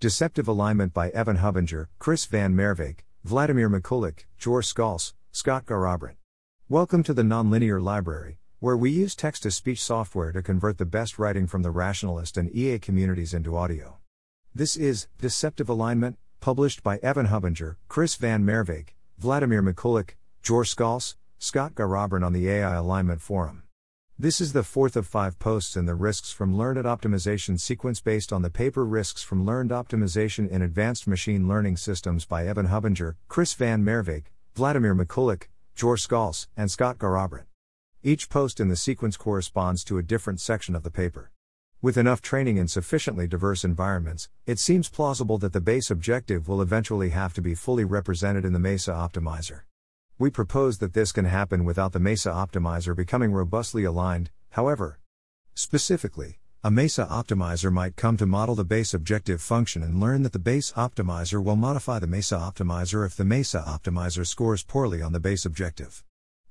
Deceptive Alignment by Evan Hubinger, Chris Van Merwijk, Vladimir Mikulik, Joar Skalse, Scott Garrabrant. Welcome to the Nonlinear Library, where we use text to speech software to convert the best writing from the rationalist and EA communities into audio. This is Deceptive Alignment, published by Evan Hubinger, Chris Van Merwijk, Vladimir Mikulik, Joar Skalse, Scott Garrabrant on the AI Alignment Forum. This is the fourth of five posts in the Risks from Learned Optimization sequence based on the paper Risks from Learned Optimization in Advanced Machine Learning Systems by Evan Hubinger, Chris Van Merwijk, Vladimir Mikulik, Joar Skalse, and Scott Garrabrant. Each post in the sequence corresponds to a different section of the paper. With enough training in sufficiently diverse environments, it seems plausible that the base objective will eventually have to be fully represented in the MESA optimizer. We propose that this can happen without the MESA optimizer becoming robustly aligned, however. Specifically, a MESA optimizer might come to model the base objective function and learn that the base optimizer will modify the MESA optimizer if the MESA optimizer scores poorly on the base objective.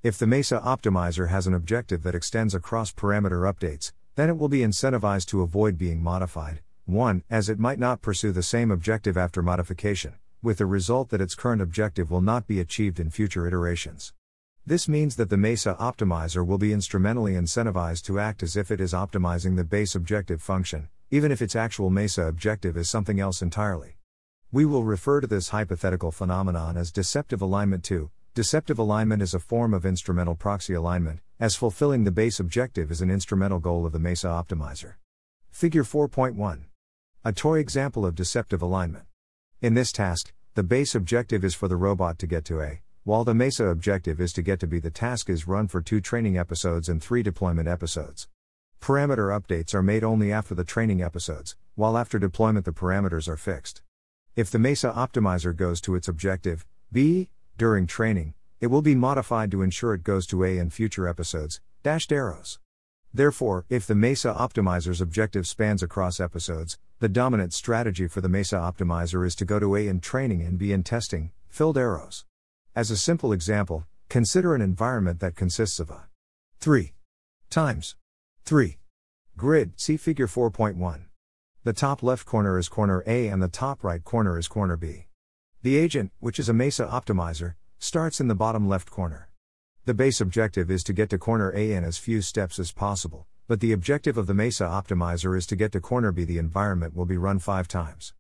If the MESA optimizer has an objective that extends across parameter updates, then it will be incentivized to avoid being modified. 1. As it might not pursue the same objective after modification with the result that its current objective will not be achieved in future iterations. This means that the MESA optimizer will be instrumentally incentivized to act as if it is optimizing the base objective function, even if its actual MESA objective is something else entirely. We will refer to this hypothetical phenomenon as deceptive alignment 2. Deceptive alignment is a form of instrumental proxy alignment, as fulfilling the base objective is an instrumental goal of the MESA optimizer. Figure 4.1. A toy example of deceptive alignment. In this task, the base objective is for the robot to get to A, while the MESA objective is to get to B. The task is run for two training episodes and three deployment episodes. Parameter updates are made only after the training episodes, while after deployment the parameters are fixed. If the MESA optimizer goes to its objective, B, during training, it will be modified to ensure it goes to A in future episodes, dashed arrows. Therefore, if the MESA optimizer's objective spans across episodes, the dominant strategy for the MESA optimizer is to go to A in training and B in testing, filled arrows. As a simple example, consider an environment that consists of a 3 times 3 grid, see figure 4.1. The top left corner is corner A and the top right corner is corner B. The agent, which is a MESA optimizer, starts in the bottom left corner. The base objective is to get to corner A in as few steps as possible, but the objective of the MESA optimizer is to get to corner B. The environment will be run five times.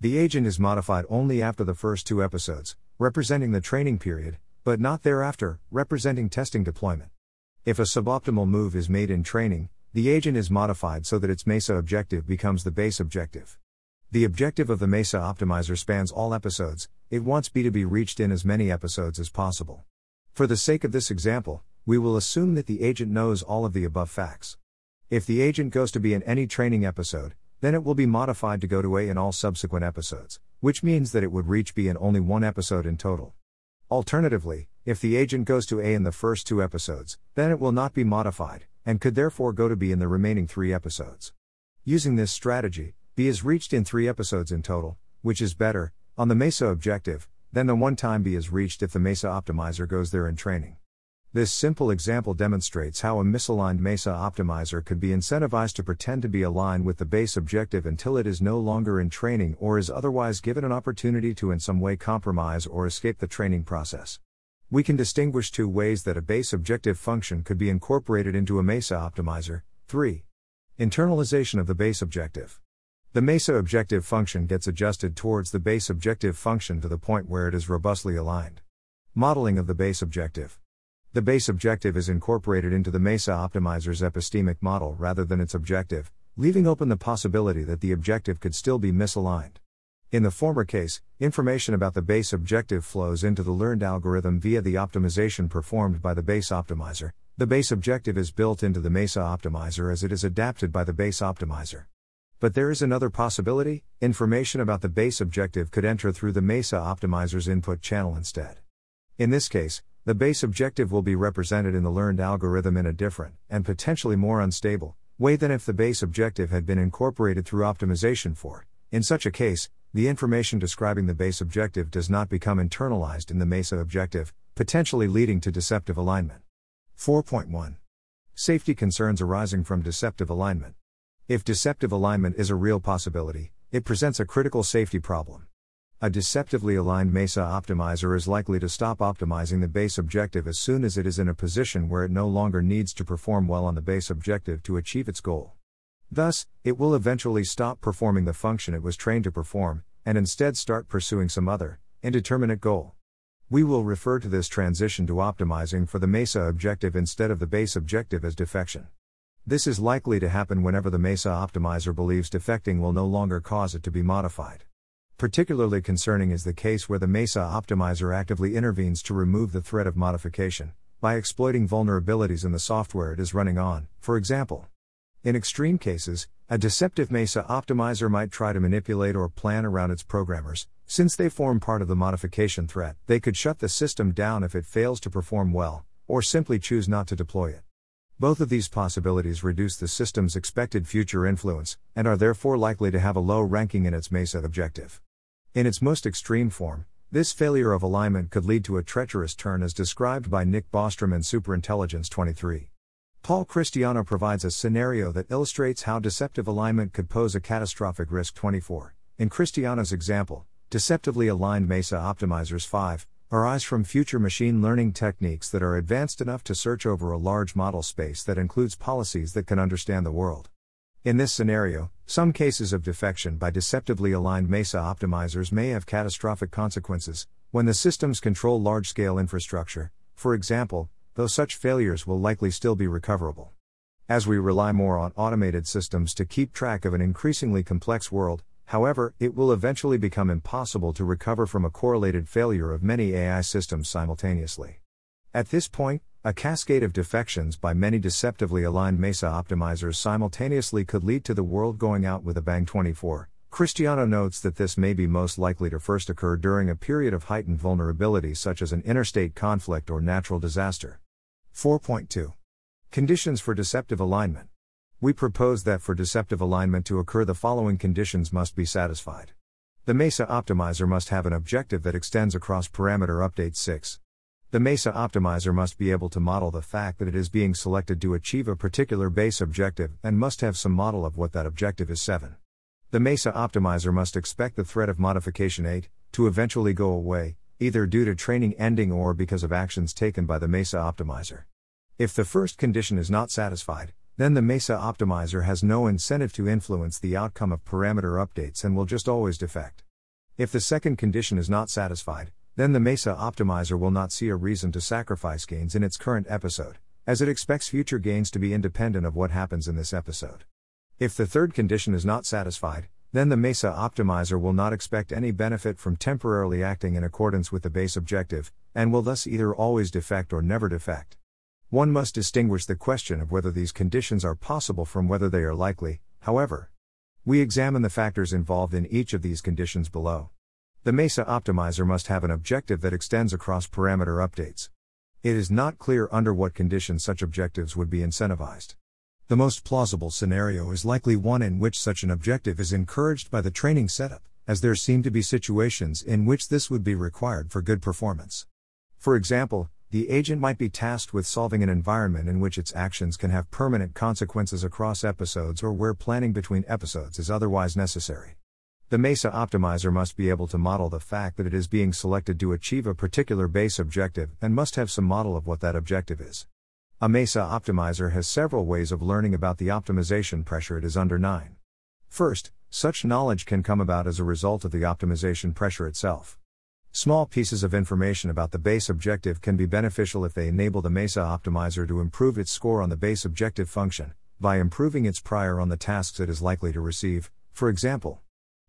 The agent is modified only after the first two episodes, representing the training period, but not thereafter, representing testing deployment. If a suboptimal move is made in training, the agent is modified so that its MESA objective becomes the base objective. The objective of the MESA optimizer spans all episodes, it wants B to be reached in as many episodes as possible. For the sake of this example, we will assume that the agent knows all of the above facts. If the agent goes to B in any training episode, then it will be modified to go to A in all subsequent episodes, which means that it would reach B in only one episode in total. Alternatively, if the agent goes to A in the first two episodes, then it will not be modified, and could therefore go to B in the remaining three episodes. Using this strategy, B is reached in three episodes in total, which is better, on the MESA objective, than the one time B is reached if the MESA optimizer goes there in training. This simple example demonstrates how a misaligned MESA optimizer could be incentivized to pretend to be aligned with the base objective until it is no longer in training or is otherwise given an opportunity to in some way compromise or escape the training process. We can distinguish two ways that a base objective function could be incorporated into a MESA optimizer. 3. Internalization of the base objective. The MESA objective function gets adjusted towards the base objective function to the point where it is robustly aligned. Modeling of the base objective. The base objective is incorporated into the MESA optimizer's epistemic model rather than its objective, leaving open the possibility that the objective could still be misaligned. In the former case, information about the base objective flows into the learned algorithm via the optimization performed by the base optimizer. The base objective is built into the MESA optimizer as it is adapted by the base optimizer. But there is another possibility information about the base objective could enter through the MESA optimizer's input channel instead. In this case, the base objective will be represented in the learned algorithm in a different, and potentially more unstable, way than if the base objective had been incorporated through optimization for. In such a case, the information describing the base objective does not become internalized in the MESA objective, potentially leading to deceptive alignment. 4.1 Safety concerns arising from deceptive alignment. If deceptive alignment is a real possibility, it presents a critical safety problem. A deceptively aligned MESA optimizer is likely to stop optimizing the base objective as soon as it is in a position where it no longer needs to perform well on the base objective to achieve its goal. Thus, it will eventually stop performing the function it was trained to perform, and instead start pursuing some other, indeterminate goal. We will refer to this transition to optimizing for the MESA objective instead of the base objective as defection. This is likely to happen whenever the MESA optimizer believes defecting will no longer cause it to be modified. Particularly concerning is the case where the MESA optimizer actively intervenes to remove the threat of modification, by exploiting vulnerabilities in the software it is running on, for example. In extreme cases, a deceptive MESA optimizer might try to manipulate or plan around its programmers, since they form part of the modification threat. They could shut the system down if it fails to perform well, or simply choose not to deploy it. Both of these possibilities reduce the system's expected future influence, and are therefore likely to have a low ranking in its MESA objective. In its most extreme form, this failure of alignment could lead to a treacherous turn as described by Nick Bostrom in Superintelligence 23. Paul Christiano provides a scenario that illustrates how deceptive alignment could pose a catastrophic risk 24. In Christiano's example, deceptively aligned MESA optimizers 5 arise from future machine learning techniques that are advanced enough to search over a large model space that includes policies that can understand the world. In this scenario, some cases of defection by deceptively aligned MESA optimizers may have catastrophic consequences when the systems control large scale infrastructure, for example, though such failures will likely still be recoverable. As we rely more on automated systems to keep track of an increasingly complex world, however, it will eventually become impossible to recover from a correlated failure of many AI systems simultaneously. At this point, a cascade of defections by many deceptively aligned MESA optimizers simultaneously could lead to the world going out with a bang 24. Christiano notes that this may be most likely to first occur during a period of heightened vulnerability such as an interstate conflict or natural disaster. 4.2. Conditions for deceptive alignment. We propose that for deceptive alignment to occur, the following conditions must be satisfied. The MESA optimizer must have an objective that extends across parameter update 6. The MESA optimizer must be able to model the fact that it is being selected to achieve a particular base objective and must have some model of what that objective is 7. The MESA optimizer must expect the threat of modification 8 to eventually go away, either due to training ending or because of actions taken by the MESA optimizer. If the first condition is not satisfied, then the MESA optimizer has no incentive to influence the outcome of parameter updates and will just always defect. If the second condition is not satisfied, then the MESA optimizer will not see a reason to sacrifice gains in its current episode, as it expects future gains to be independent of what happens in this episode. If the third condition is not satisfied, then the MESA optimizer will not expect any benefit from temporarily acting in accordance with the base objective, and will thus either always defect or never defect. One must distinguish the question of whether these conditions are possible from whether they are likely, however. We examine the factors involved in each of these conditions below. The MESA optimizer must have an objective that extends across parameter updates. It is not clear under what conditions such objectives would be incentivized. The most plausible scenario is likely one in which such an objective is encouraged by the training setup, as there seem to be situations in which this would be required for good performance. For example, the agent might be tasked with solving an environment in which its actions can have permanent consequences across episodes or where planning between episodes is otherwise necessary. The MESA optimizer must be able to model the fact that it is being selected to achieve a particular base objective and must have some model of what that objective is. A MESA optimizer has several ways of learning about the optimization pressure it is under 9. First, such knowledge can come about as a result of the optimization pressure itself. Small pieces of information about the base objective can be beneficial if they enable the MESA optimizer to improve its score on the base objective function, by improving its prior on the tasks it is likely to receive, for example.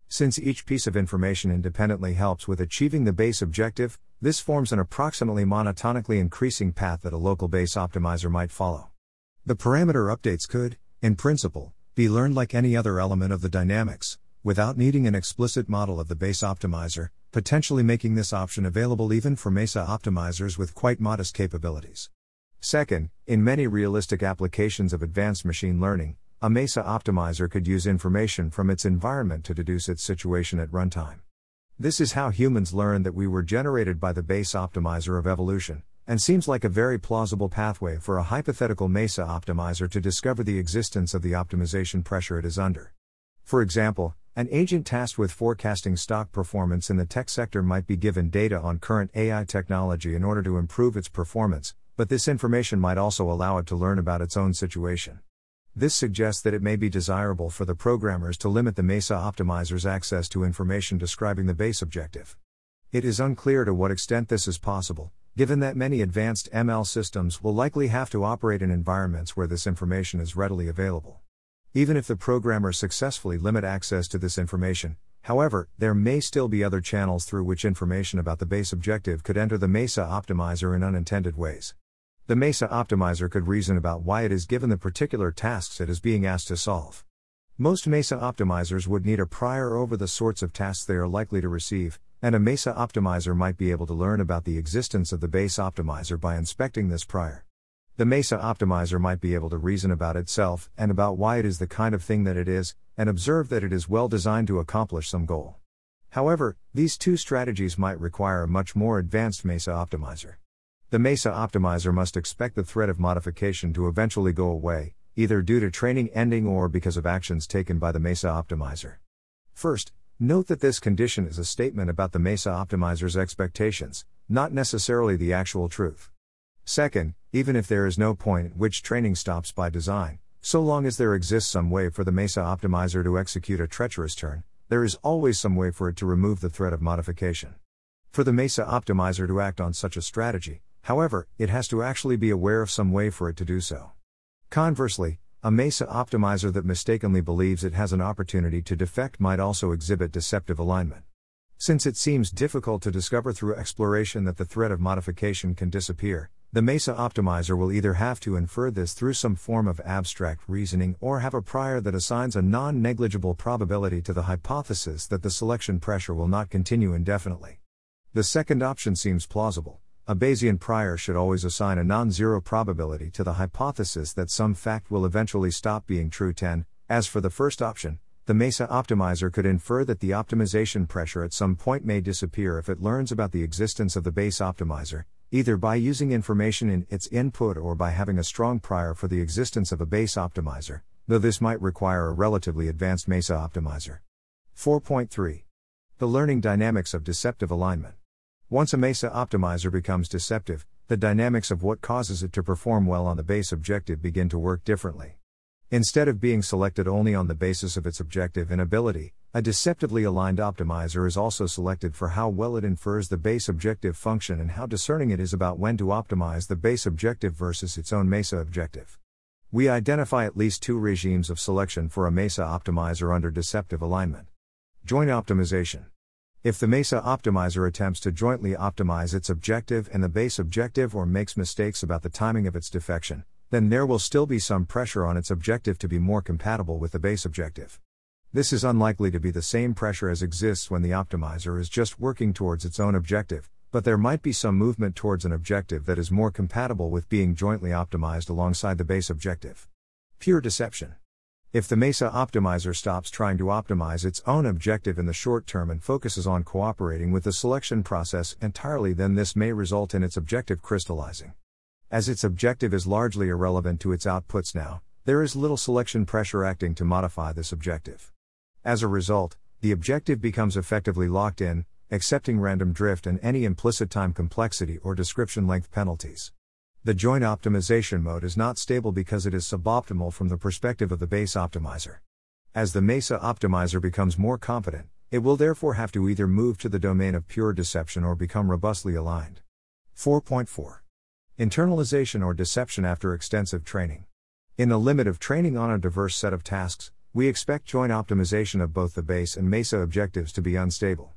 Since each piece of information independently helps with achieving the base objective, this forms an approximately monotonically increasing path that a local base optimizer might follow. The parameter updates could, in principle, be learned like any other element of the dynamics, without needing an explicit model of the base optimizer, potentially making this option available even for MESA optimizers with quite modest capabilities. Second, in many realistic applications of advanced machine learning, a MESA optimizer could use information from its environment to deduce its situation at runtime. This is how humans learn that we were generated by the base optimizer of evolution, and seems like a very plausible pathway for a hypothetical MESA optimizer to discover the existence of the optimization pressure it is under. For example, an agent tasked with forecasting stock performance in the tech sector might be given data on current AI technology in order to improve its performance, but this information might also allow it to learn about its own situation. This suggests that it may be desirable for the programmers to limit the MESA optimizer's access to information describing the base objective. It is unclear to what extent this is possible, given that many advanced ML systems will likely have to operate in environments where this information is readily available. Even if the programmers successfully limit access to this information, however, there may still be other channels through which information about the base objective could enter the MESA optimizer in unintended ways. The MESA optimizer could reason about why it is given the particular tasks it is being asked to solve. Most MESA optimizers would need a prior over the sorts of tasks they are likely to receive, and a MESA optimizer might be able to learn about the existence of the base optimizer by inspecting this prior. The MESA optimizer might be able to reason about itself and about why it is the kind of thing that it is, and observe that it is well designed to accomplish some goal. However, these two strategies might require a much more advanced MESA optimizer. The MESA optimizer must expect the threat of modification to eventually go away, either due to training ending or because of actions taken by the MESA optimizer. First, note that this condition is a statement about the MESA optimizer's expectations, not necessarily the actual truth. Second, even if there is no point at which training stops by design, so long as there exists some way for the MESA optimizer to execute a treacherous turn, there is always some way for it to remove the threat of modification. For the MESA optimizer to act on such a strategy, however, it has to actually be aware of some way for it to do so. Conversely, a MESA optimizer that mistakenly believes it has an opportunity to defect might also exhibit deceptive alignment. Since it seems difficult to discover through exploration that the threat of modification can disappear, the MESA optimizer will either have to infer this through some form of abstract reasoning or have a prior that assigns a non negligible probability to the hypothesis that the selection pressure will not continue indefinitely. The second option seems plausible. A Bayesian prior should always assign a non zero probability to the hypothesis that some fact will eventually stop being true 10. As for the first option, the MESA optimizer could infer that the optimization pressure at some point may disappear if it learns about the existence of the base optimizer, either by using information in its input or by having a strong prior for the existence of a base optimizer, though this might require a relatively advanced MESA optimizer. 4.3. The learning dynamics of deceptive alignment. Once a MESA optimizer becomes deceptive, the dynamics of what causes it to perform well on the base objective begin to work differently. Instead of being selected only on the basis of its objective and ability, a deceptively aligned optimizer is also selected for how well it infers the base objective function and how discerning it is about when to optimize the base objective versus its own MESA objective. We identify at least two regimes of selection for a MESA optimizer under deceptive alignment. Joint optimization. If the MESA optimizer attempts to jointly optimize its objective and the base objective or makes mistakes about the timing of its defection, then there will still be some pressure on its objective to be more compatible with the base objective. This is unlikely to be the same pressure as exists when the optimizer is just working towards its own objective, but there might be some movement towards an objective that is more compatible with being jointly optimized alongside the base objective. Pure deception. If the MESA optimizer stops trying to optimize its own objective in the short term and focuses on cooperating with the selection process entirely, then this may result in its objective crystallizing. As its objective is largely irrelevant to its outputs now, there is little selection pressure acting to modify this objective. As a result, the objective becomes effectively locked in, accepting random drift and any implicit time complexity or description length penalties. The joint optimization mode is not stable because it is suboptimal from the perspective of the base optimizer. As the MESA optimizer becomes more confident, it will therefore have to either move to the domain of pure deception or become robustly aligned. 4.4 Internalization or deception after extensive training. In the limit of training on a diverse set of tasks, we expect joint optimization of both the base and MESA objectives to be unstable.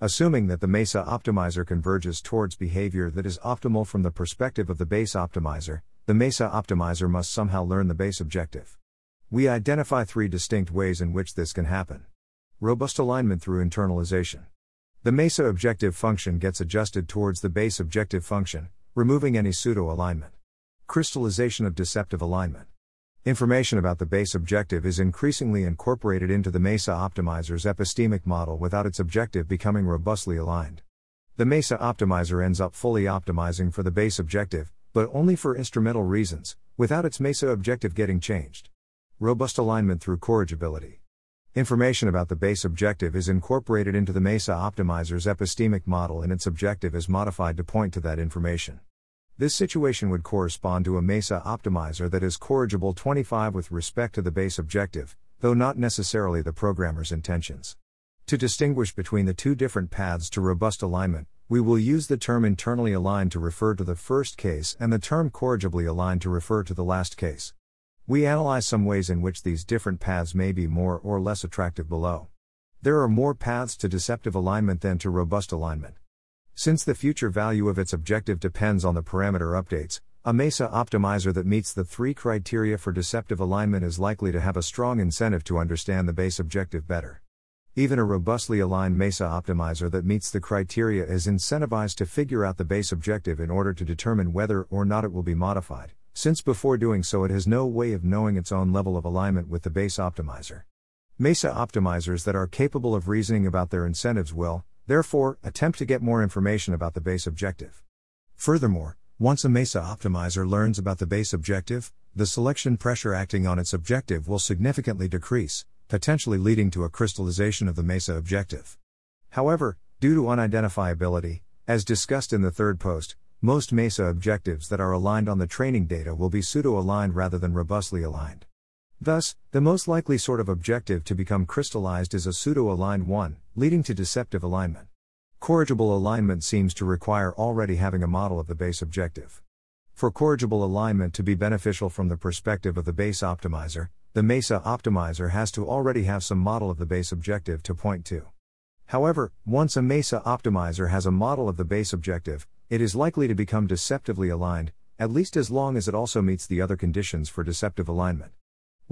Assuming that the MESA optimizer converges towards behavior that is optimal from the perspective of the base optimizer, the MESA optimizer must somehow learn the base objective. We identify three distinct ways in which this can happen. Robust alignment through internalization. The MESA objective function gets adjusted towards the base objective function, removing any pseudo alignment. Crystallization of deceptive alignment. Information about the base objective is increasingly incorporated into the MESA optimizer's epistemic model without its objective becoming robustly aligned. The MESA optimizer ends up fully optimizing for the base objective, but only for instrumental reasons, without its MESA objective getting changed. Robust alignment through corrigibility. Information about the base objective is incorporated into the MESA optimizer's epistemic model and its objective is modified to point to that information. This situation would correspond to a MESA optimizer that is corrigible 25 with respect to the base objective, though not necessarily the programmer's intentions. To distinguish between the two different paths to robust alignment, we will use the term internally aligned to refer to the first case and the term corrigibly aligned to refer to the last case. We analyze some ways in which these different paths may be more or less attractive below. There are more paths to deceptive alignment than to robust alignment. Since the future value of its objective depends on the parameter updates, a MESA optimizer that meets the three criteria for deceptive alignment is likely to have a strong incentive to understand the base objective better. Even a robustly aligned MESA optimizer that meets the criteria is incentivized to figure out the base objective in order to determine whether or not it will be modified since before doing so it has no way of knowing its own level of alignment with the base optimizer. MESA optimizers that are capable of reasoning about their incentives will, therefore, attempt to get more information about the base objective. Furthermore, once a MESA optimizer learns about the base objective, the selection pressure acting on its objective will significantly decrease, potentially leading to a crystallization of the MESA objective. However, due to unidentifiability, as discussed in the third post, most MESA objectives that are aligned on the training data will be pseudo aligned rather than robustly aligned. Thus, the most likely sort of objective to become crystallized is a pseudo aligned one, leading to deceptive alignment. Corrigible alignment seems to require already having a model of the base objective. For corrigible alignment to be beneficial from the perspective of the base optimizer, the MESA optimizer has to already have some model of the base objective to point to. However, once a MESA optimizer has a model of the base objective, it is likely to become deceptively aligned, at least as long as it also meets the other conditions for deceptive alignment.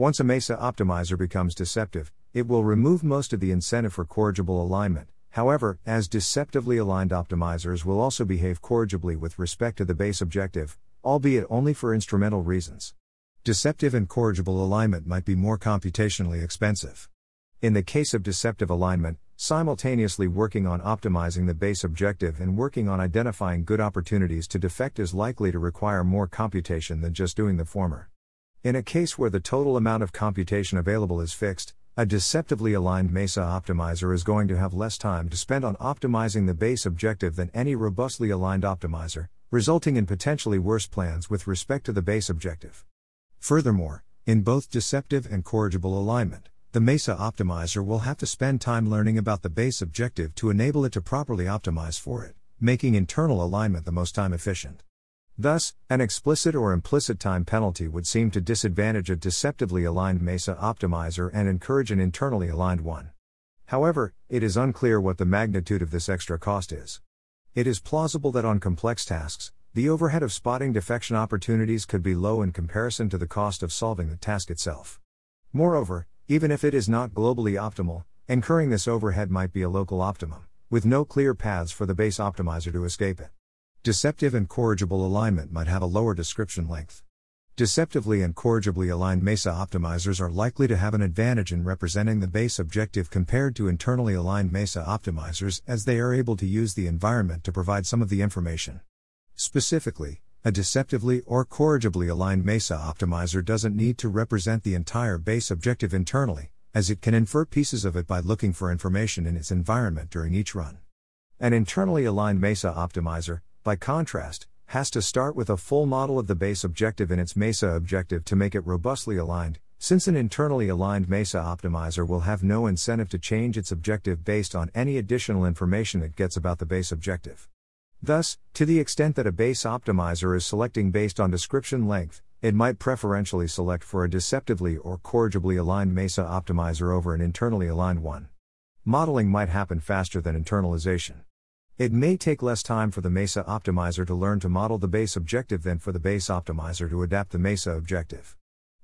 Once a MESA optimizer becomes deceptive, it will remove most of the incentive for corrigible alignment. However, as deceptively aligned optimizers will also behave corrigibly with respect to the base objective, albeit only for instrumental reasons. Deceptive and corrigible alignment might be more computationally expensive. In the case of deceptive alignment, simultaneously working on optimizing the base objective and working on identifying good opportunities to defect is likely to require more computation than just doing the former. In a case where the total amount of computation available is fixed, a deceptively aligned MESA optimizer is going to have less time to spend on optimizing the base objective than any robustly aligned optimizer, resulting in potentially worse plans with respect to the base objective. Furthermore, in both deceptive and corrigible alignment, the MESA optimizer will have to spend time learning about the base objective to enable it to properly optimize for it, making internal alignment the most time efficient. Thus, an explicit or implicit time penalty would seem to disadvantage a deceptively aligned MESA optimizer and encourage an internally aligned one. However, it is unclear what the magnitude of this extra cost is. It is plausible that on complex tasks, the overhead of spotting defection opportunities could be low in comparison to the cost of solving the task itself. Moreover, even if it is not globally optimal, incurring this overhead might be a local optimum, with no clear paths for the base optimizer to escape it. Deceptive and corrigible alignment might have a lower description length. Deceptively and corrigibly aligned MESA optimizers are likely to have an advantage in representing the base objective compared to internally aligned MESA optimizers as they are able to use the environment to provide some of the information. Specifically, a deceptively or corrigibly aligned MESA optimizer doesn't need to represent the entire base objective internally, as it can infer pieces of it by looking for information in its environment during each run. An internally aligned MESA optimizer, by contrast, has to start with a full model of the base objective in its MESA objective to make it robustly aligned, since an internally aligned MESA optimizer will have no incentive to change its objective based on any additional information it gets about the base objective. Thus, to the extent that a base optimizer is selecting based on description length, it might preferentially select for a deceptively or corrigibly aligned MESA optimizer over an internally aligned one. Modeling might happen faster than internalization. It may take less time for the MESA optimizer to learn to model the base objective than for the base optimizer to adapt the MESA objective.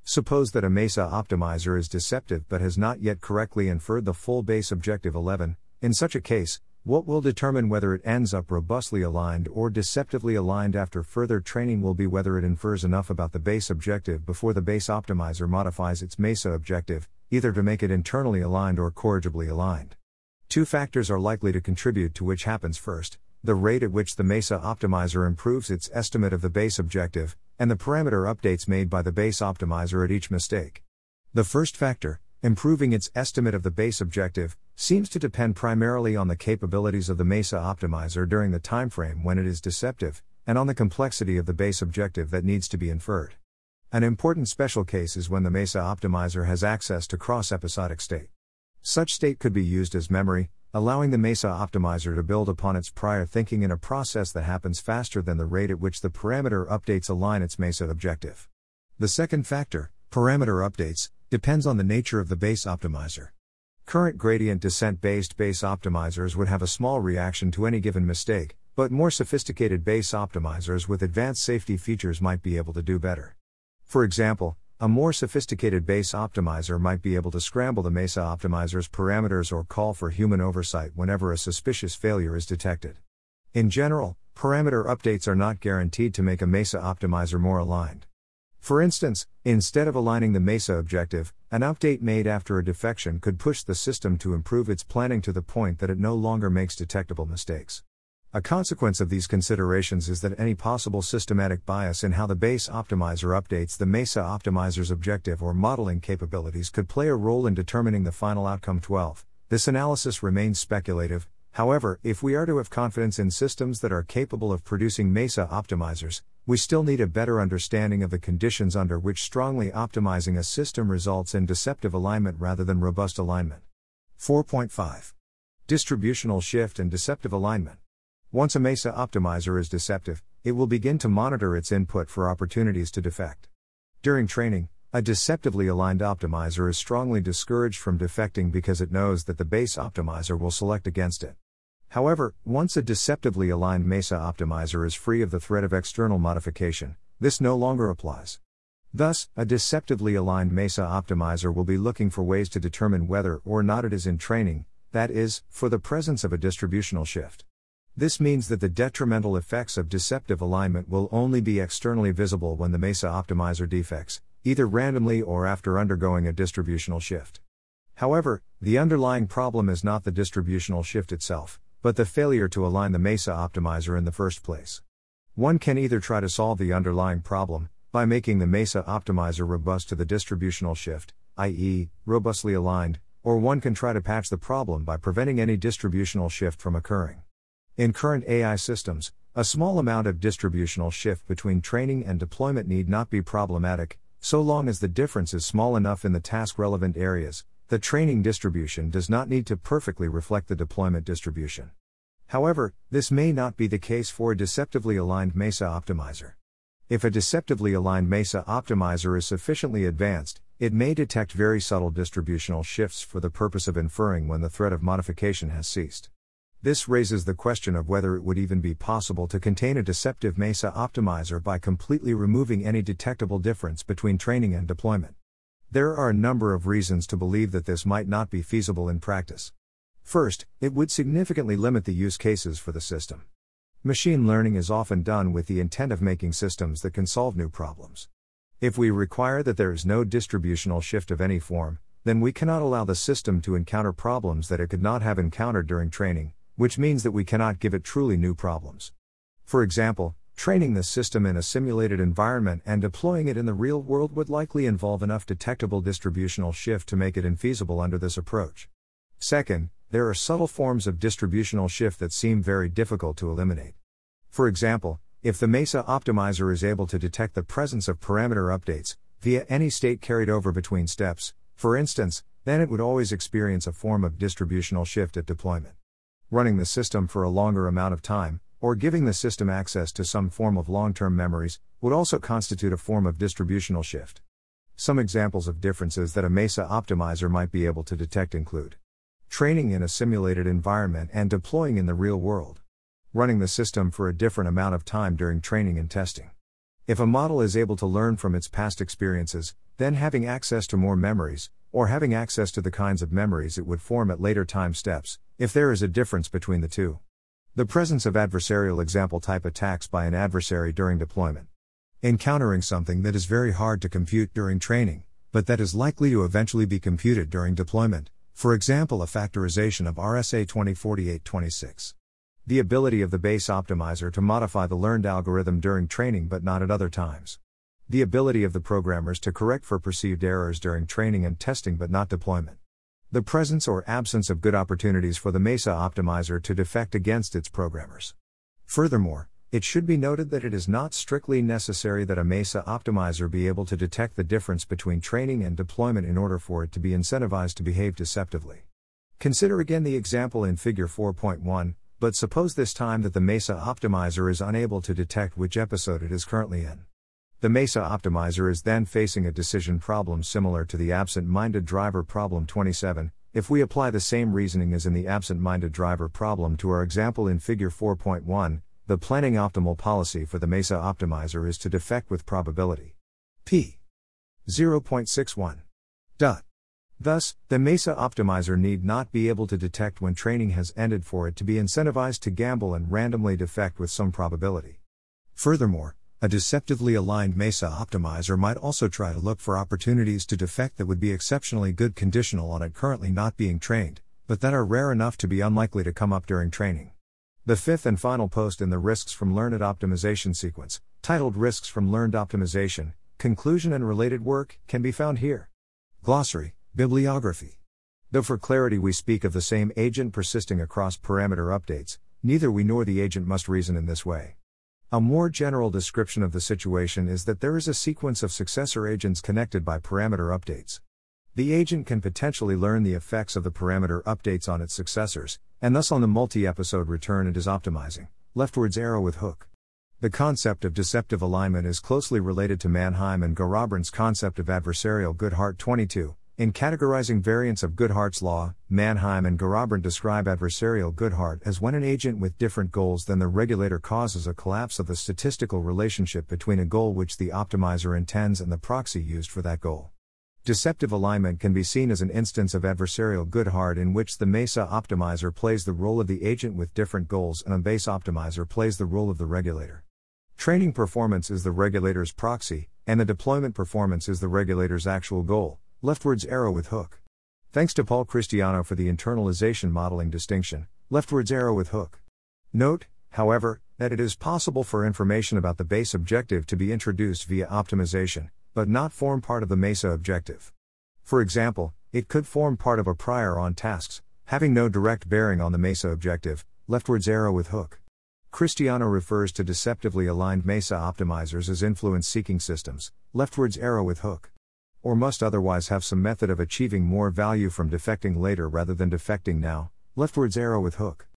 Suppose that a MESA optimizer is deceptive but has not yet correctly inferred the full base objective 11. In such a case, what will determine whether it ends up robustly aligned or deceptively aligned after further training will be whether it infers enough about the base objective before the base optimizer modifies its MESA objective, either to make it internally aligned or corrigibly aligned. Two factors are likely to contribute to which happens first the rate at which the MESA optimizer improves its estimate of the base objective, and the parameter updates made by the base optimizer at each mistake. The first factor, improving its estimate of the base objective, seems to depend primarily on the capabilities of the MESA optimizer during the timeframe when it is deceptive, and on the complexity of the base objective that needs to be inferred. An important special case is when the MESA optimizer has access to cross episodic state. Such state could be used as memory, allowing the MESA optimizer to build upon its prior thinking in a process that happens faster than the rate at which the parameter updates align its MESA objective. The second factor, parameter updates, depends on the nature of the base optimizer. Current gradient descent based base optimizers would have a small reaction to any given mistake, but more sophisticated base optimizers with advanced safety features might be able to do better. For example, a more sophisticated base optimizer might be able to scramble the MESA optimizer's parameters or call for human oversight whenever a suspicious failure is detected. In general, parameter updates are not guaranteed to make a MESA optimizer more aligned. For instance, instead of aligning the MESA objective, an update made after a defection could push the system to improve its planning to the point that it no longer makes detectable mistakes. A consequence of these considerations is that any possible systematic bias in how the base optimizer updates the MESA optimizer's objective or modeling capabilities could play a role in determining the final outcome 12. This analysis remains speculative, however, if we are to have confidence in systems that are capable of producing MESA optimizers, we still need a better understanding of the conditions under which strongly optimizing a system results in deceptive alignment rather than robust alignment. 4.5. Distributional shift and deceptive alignment. Once a MESA optimizer is deceptive, it will begin to monitor its input for opportunities to defect. During training, a deceptively aligned optimizer is strongly discouraged from defecting because it knows that the base optimizer will select against it. However, once a deceptively aligned MESA optimizer is free of the threat of external modification, this no longer applies. Thus, a deceptively aligned MESA optimizer will be looking for ways to determine whether or not it is in training, that is, for the presence of a distributional shift. This means that the detrimental effects of deceptive alignment will only be externally visible when the MESA optimizer defects, either randomly or after undergoing a distributional shift. However, the underlying problem is not the distributional shift itself, but the failure to align the MESA optimizer in the first place. One can either try to solve the underlying problem, by making the MESA optimizer robust to the distributional shift, i.e., robustly aligned, or one can try to patch the problem by preventing any distributional shift from occurring. In current AI systems, a small amount of distributional shift between training and deployment need not be problematic, so long as the difference is small enough in the task relevant areas, the training distribution does not need to perfectly reflect the deployment distribution. However, this may not be the case for a deceptively aligned MESA optimizer. If a deceptively aligned MESA optimizer is sufficiently advanced, it may detect very subtle distributional shifts for the purpose of inferring when the threat of modification has ceased. This raises the question of whether it would even be possible to contain a deceptive MESA optimizer by completely removing any detectable difference between training and deployment. There are a number of reasons to believe that this might not be feasible in practice. First, it would significantly limit the use cases for the system. Machine learning is often done with the intent of making systems that can solve new problems. If we require that there is no distributional shift of any form, then we cannot allow the system to encounter problems that it could not have encountered during training, which means that we cannot give it truly new problems. For example, Training the system in a simulated environment and deploying it in the real world would likely involve enough detectable distributional shift to make it infeasible under this approach. Second, there are subtle forms of distributional shift that seem very difficult to eliminate. For example, if the MESA optimizer is able to detect the presence of parameter updates via any state carried over between steps, for instance, then it would always experience a form of distributional shift at deployment. Running the system for a longer amount of time, or giving the system access to some form of long term memories, would also constitute a form of distributional shift. Some examples of differences that a MESA optimizer might be able to detect include training in a simulated environment and deploying in the real world, running the system for a different amount of time during training and testing. If a model is able to learn from its past experiences, then having access to more memories, or having access to the kinds of memories it would form at later time steps, if there is a difference between the two. The presence of adversarial example type attacks by an adversary during deployment. Encountering something that is very hard to compute during training, but that is likely to eventually be computed during deployment, for example, a factorization of RSA 2048-26. The ability of the base optimizer to modify the learned algorithm during training but not at other times. The ability of the programmers to correct for perceived errors during training and testing but not deployment. The presence or absence of good opportunities for the MESA optimizer to defect against its programmers. Furthermore, it should be noted that it is not strictly necessary that a MESA optimizer be able to detect the difference between training and deployment in order for it to be incentivized to behave deceptively. Consider again the example in Figure 4.1, but suppose this time that the MESA optimizer is unable to detect which episode it is currently in. The MESA optimizer is then facing a decision problem similar to the absent minded driver problem 27. If we apply the same reasoning as in the absent minded driver problem to our example in Figure 4.1, the planning optimal policy for the MESA optimizer is to defect with probability p 0.61. Dot. Thus, the MESA optimizer need not be able to detect when training has ended for it to be incentivized to gamble and randomly defect with some probability. Furthermore, a deceptively aligned MESA optimizer might also try to look for opportunities to defect that would be exceptionally good conditional on it currently not being trained, but that are rare enough to be unlikely to come up during training. The fifth and final post in the Risks from Learned Optimization sequence, titled Risks from Learned Optimization, Conclusion and Related Work, can be found here. Glossary, Bibliography. Though for clarity we speak of the same agent persisting across parameter updates, neither we nor the agent must reason in this way. A more general description of the situation is that there is a sequence of successor agents connected by parameter updates. The agent can potentially learn the effects of the parameter updates on its successors, and thus on the multi episode return it is optimizing. Leftwards arrow with hook. The concept of deceptive alignment is closely related to Manheim and Garrabrant's concept of adversarial Goodhart 22, in categorizing variants of Goodhart's law, Manheim and Garrabrant describe adversarial Goodhart as when an agent with different goals than the regulator causes a collapse of the statistical relationship between a goal which the optimizer intends and the proxy used for that goal. Deceptive alignment can be seen as an instance of adversarial Goodhart in which the MESA optimizer plays the role of the agent with different goals and a base optimizer plays the role of the regulator. Training performance is the regulator's proxy, and the deployment performance is the regulator's actual goal. Leftwards arrow with hook. Thanks to Paul Christiano for the internalization modeling distinction, leftwards arrow with hook. Note, however, that it is possible for information about the base objective to be introduced via optimization, but not form part of the MESA objective. For example, it could form part of a prior on tasks, having no direct bearing on the MESA objective, leftwards arrow with hook. Christiano refers to deceptively aligned MESA optimizers as influence seeking systems, leftwards arrow with hook or must otherwise have some method of achieving more value from defecting later rather than defecting now, leftwards arrow with hook.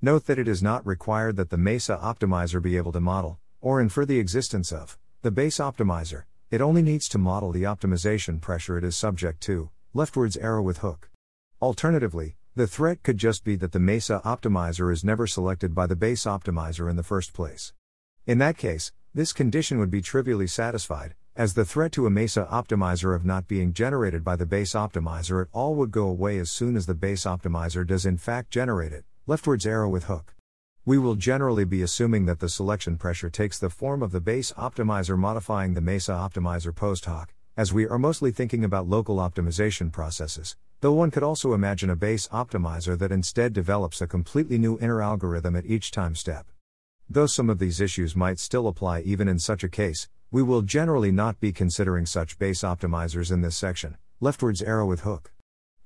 Note that it is not required that the MESA optimizer be able to model, or infer the existence of, the base optimizer, it only needs to model the optimization pressure it is subject to, leftwards arrow with hook. Alternatively, the threat could just be that the MESA optimizer is never selected by the base optimizer in the first place. In that case, this condition would be trivially satisfied, as the threat to a MESA optimizer of not being generated by the base optimizer at all would go away as soon as the base optimizer does in fact generate it, leftwards arrow with hook. We will generally be assuming that the selection pressure takes the form of the base optimizer modifying the MESA optimizer post hoc, as we are mostly thinking about local optimization processes, though one could also imagine a base optimizer that instead develops a completely new inner algorithm at each time step. Though some of these issues might still apply even in such a case, we will generally not be considering such base optimizers in this section. Leftwards arrow with hook.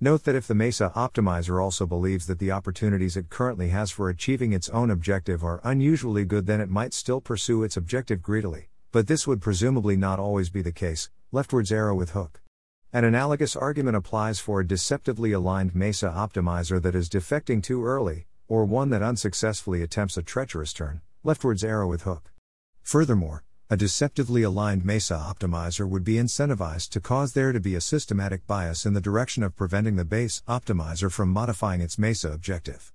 Note that if the MESA optimizer also believes that the opportunities it currently has for achieving its own objective are unusually good, then it might still pursue its objective greedily, but this would presumably not always be the case. Leftwards arrow with hook. An analogous argument applies for a deceptively aligned MESA optimizer that is defecting too early, or one that unsuccessfully attempts a treacherous turn, leftwards arrow with hook. Furthermore, a deceptively aligned MESA optimizer would be incentivized to cause there to be a systematic bias in the direction of preventing the base optimizer from modifying its MESA objective.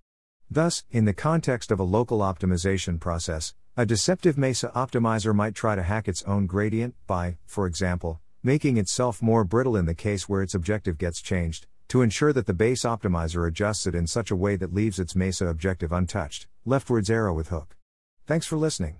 Thus, in the context of a local optimization process, a deceptive MESA optimizer might try to hack its own gradient by, for example, making itself more brittle in the case where its objective gets changed, to ensure that the base optimizer adjusts it in such a way that leaves its MESA objective untouched. Leftwards arrow with hook. Thanks for listening.